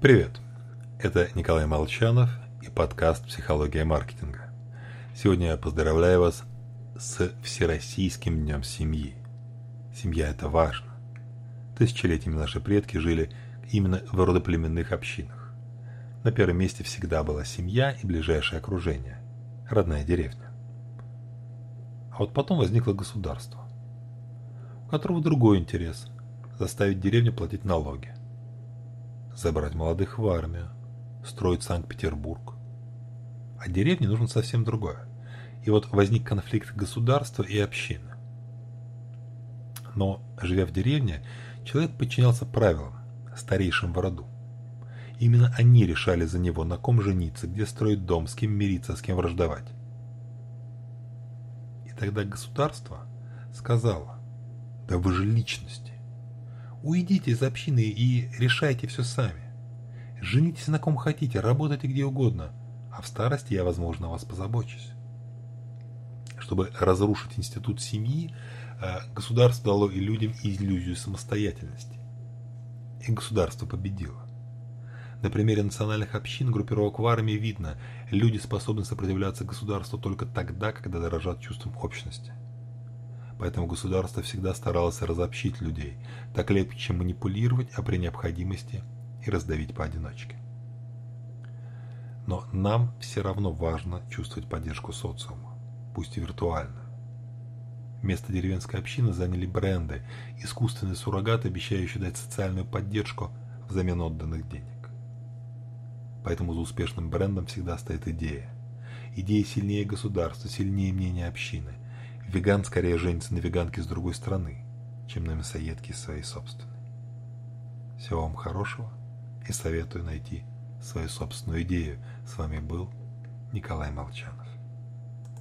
Привет! Это Николай Молчанов и подкаст «Психология маркетинга». Сегодня я поздравляю вас с Всероссийским днем семьи. Семья – это важно. Тысячелетиями наши предки жили именно в родоплеменных общинах. На первом месте всегда была семья и ближайшее окружение – родная деревня. А вот потом возникло государство, у которого другой интерес – заставить деревню платить налоги забрать молодых в армию, строить Санкт-Петербург. А деревне нужно совсем другое. И вот возник конфликт государства и общины. Но, живя в деревне, человек подчинялся правилам, старейшим в роду. Именно они решали за него, на ком жениться, где строить дом, с кем мириться, с кем враждовать. И тогда государство сказало, да вы же личности, Уйдите из общины и решайте все сами. Женитесь на ком хотите, работайте где угодно, а в старости я, возможно, о вас позабочусь. Чтобы разрушить институт семьи, э, государство дало и людям иллюзию самостоятельности. И государство победило. На примере национальных общин, группировок в армии видно, люди способны сопротивляться государству только тогда, когда дорожат чувством общности поэтому государство всегда старалось разобщить людей, так легче манипулировать, а при необходимости и раздавить поодиночке. Но нам все равно важно чувствовать поддержку социума, пусть и виртуальную. Место деревенской общины заняли бренды, искусственный суррогат, обещающий дать социальную поддержку взамен отданных денег. Поэтому за успешным брендом всегда стоит идея. Идея сильнее государства, сильнее мнения общины – Веган скорее женится на веганке с другой стороны, чем на мясоедке своей собственной. Всего вам хорошего и советую найти свою собственную идею. С вами был Николай Молчанов.